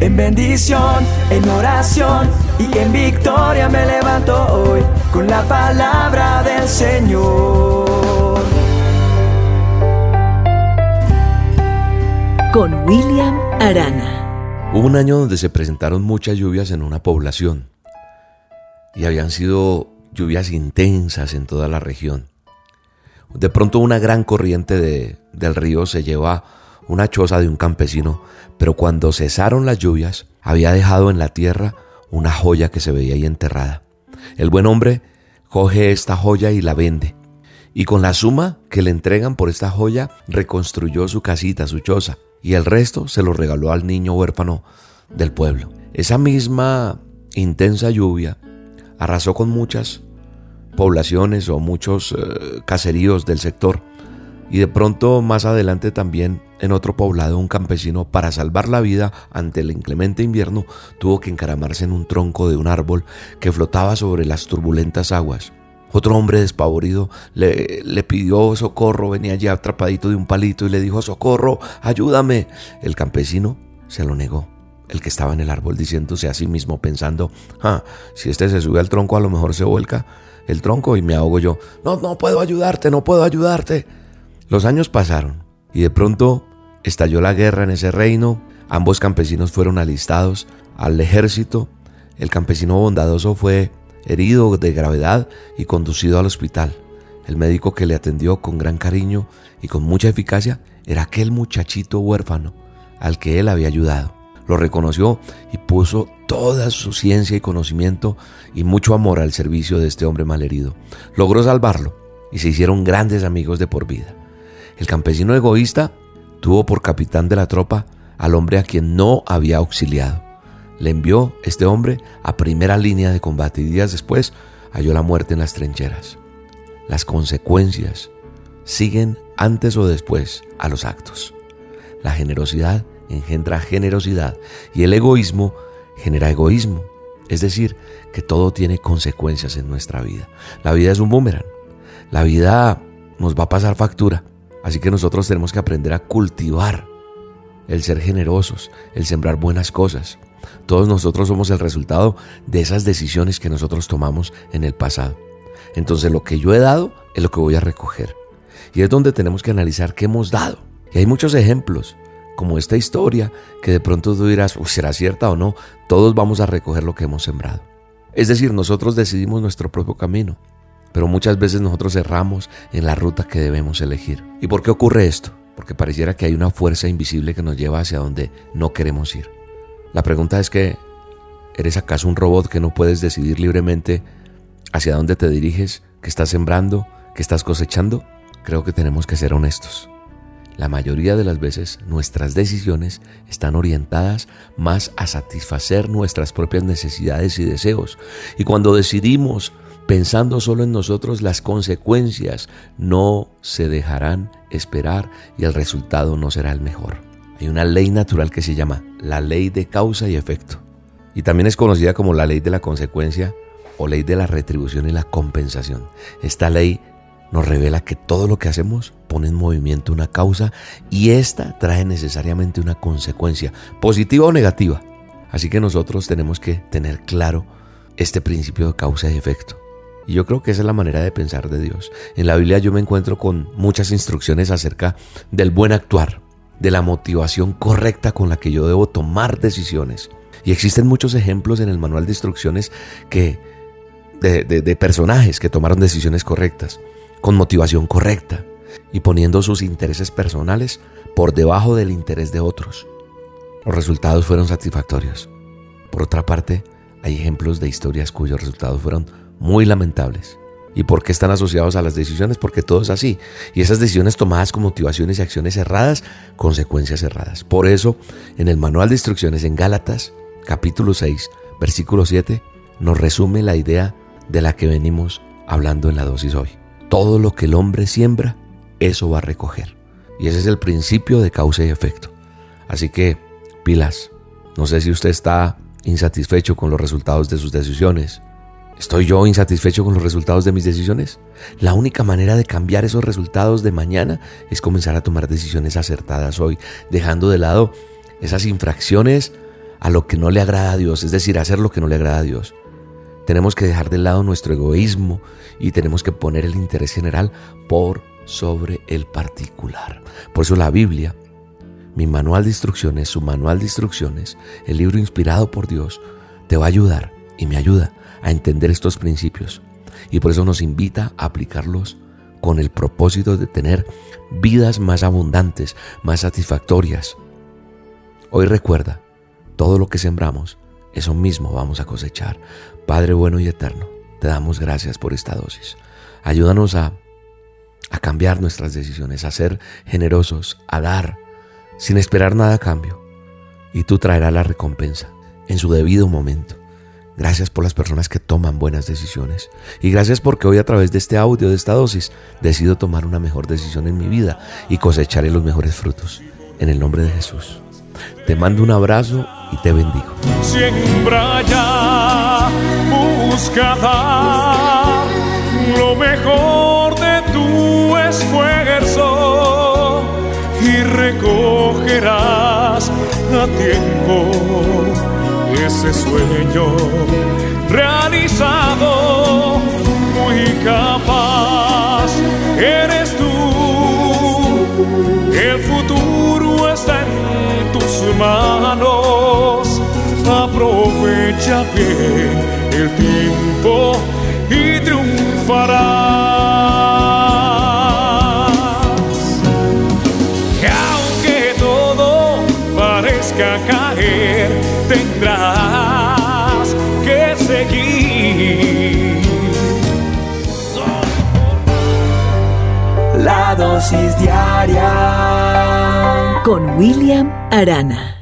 En bendición, en oración y en victoria me levanto hoy con la palabra del Señor. Con William Arana. Hubo un año donde se presentaron muchas lluvias en una población y habían sido lluvias intensas en toda la región. De pronto una gran corriente de, del río se lleva una choza de un campesino, pero cuando cesaron las lluvias, había dejado en la tierra una joya que se veía ahí enterrada. El buen hombre coge esta joya y la vende, y con la suma que le entregan por esta joya reconstruyó su casita, su choza, y el resto se lo regaló al niño huérfano del pueblo. Esa misma intensa lluvia arrasó con muchas poblaciones o muchos eh, caseríos del sector. Y de pronto más adelante también en otro poblado un campesino para salvar la vida ante el inclemente invierno tuvo que encaramarse en un tronco de un árbol que flotaba sobre las turbulentas aguas. Otro hombre despavorido le, pidió socorro, venía ya atrapadito de un palito y le dijo, socorro, ayúdame. El campesino se lo negó, el que estaba en el árbol diciéndose a sí mismo, pensando, ah, si este se sube al tronco a lo mejor se vuelca el tronco y me ahogo yo. No, no puedo ayudarte, no puedo ayudarte. Los años pasaron y de pronto estalló la guerra en ese reino. Ambos campesinos fueron alistados al ejército. El campesino bondadoso fue herido de gravedad y conducido al hospital. El médico que le atendió con gran cariño y con mucha eficacia era aquel muchachito huérfano al que él había ayudado lo reconoció y puso toda su ciencia y conocimiento y mucho amor al servicio de este hombre malherido. Logró salvarlo y se hicieron grandes amigos de por vida. El campesino egoísta tuvo por capitán de la tropa al hombre a quien no había auxiliado. Le envió este hombre a primera línea de combate y días después halló la muerte en las trincheras. Las consecuencias siguen antes o después a los actos. La generosidad engendra generosidad y el egoísmo genera egoísmo. Es decir, que todo tiene consecuencias en nuestra vida. La vida es un boomerang. La vida nos va a pasar factura. Así que nosotros tenemos que aprender a cultivar el ser generosos, el sembrar buenas cosas. Todos nosotros somos el resultado de esas decisiones que nosotros tomamos en el pasado. Entonces lo que yo he dado es lo que voy a recoger. Y es donde tenemos que analizar qué hemos dado. Y hay muchos ejemplos como esta historia, que de pronto tú dirás, ¿será cierta o no? Todos vamos a recoger lo que hemos sembrado. Es decir, nosotros decidimos nuestro propio camino, pero muchas veces nosotros erramos en la ruta que debemos elegir. ¿Y por qué ocurre esto? Porque pareciera que hay una fuerza invisible que nos lleva hacia donde no queremos ir. La pregunta es que, ¿eres acaso un robot que no puedes decidir libremente hacia dónde te diriges, qué estás sembrando, qué estás cosechando? Creo que tenemos que ser honestos. La mayoría de las veces nuestras decisiones están orientadas más a satisfacer nuestras propias necesidades y deseos. Y cuando decidimos pensando solo en nosotros, las consecuencias no se dejarán esperar y el resultado no será el mejor. Hay una ley natural que se llama la ley de causa y efecto. Y también es conocida como la ley de la consecuencia o ley de la retribución y la compensación. Esta ley nos revela que todo lo que hacemos pone en movimiento una causa y esta trae necesariamente una consecuencia, positiva o negativa. Así que nosotros tenemos que tener claro este principio de causa y efecto. Y yo creo que esa es la manera de pensar de Dios. En la Biblia yo me encuentro con muchas instrucciones acerca del buen actuar, de la motivación correcta con la que yo debo tomar decisiones. Y existen muchos ejemplos en el manual de instrucciones que, de, de personajes que tomaron decisiones correctas con motivación correcta y poniendo sus intereses personales por debajo del interés de otros. Los resultados fueron satisfactorios. Por otra parte, hay ejemplos de historias cuyos resultados fueron muy lamentables. ¿Y por qué están asociados a las decisiones? Porque todo es así. Y esas decisiones tomadas con motivaciones y acciones erradas, consecuencias erradas. Por eso, en el manual de instrucciones en Gálatas, capítulo 6, versículo 7, nos resume la idea de la que venimos hablando en la dosis hoy. Todo lo que el hombre siembra, eso va a recoger. Y ese es el principio de causa y efecto. Así que, pilas, no sé si usted está insatisfecho con los resultados de sus decisiones. ¿Estoy yo insatisfecho con los resultados de mis decisiones? La única manera de cambiar esos resultados de mañana es comenzar a tomar decisiones acertadas hoy, dejando de lado esas infracciones a lo que no le agrada a Dios, es decir, hacer lo que no le agrada a Dios. Tenemos que dejar de lado nuestro egoísmo y tenemos que poner el interés general por sobre el particular. Por eso la Biblia, mi manual de instrucciones, su manual de instrucciones, el libro inspirado por Dios, te va a ayudar y me ayuda a entender estos principios. Y por eso nos invita a aplicarlos con el propósito de tener vidas más abundantes, más satisfactorias. Hoy recuerda, todo lo que sembramos, eso mismo vamos a cosechar. Padre bueno y eterno, te damos gracias por esta dosis. Ayúdanos a, cambiar nuestras decisiones, a ser generosos, a dar, sin esperar nada a cambio. Y tú traerás la recompensa en su debido momento. Gracias por las personas que toman buenas decisiones. Y gracias porque hoy a través de este audio, de esta dosis, decido tomar una mejor decisión en mi vida y cosecharé los mejores frutos. En el nombre de Jesús. Te mando un abrazo y te bendigo. Siembra ya, busca lo mejor de tu esfuerzo y recogerás a tiempo ese sueño realizado, muy capaz eres tú, el futuro está en tus manos. Aprovecha bien el tiempo y triunfarás. Que seguir. La dosis diaria con William Arana.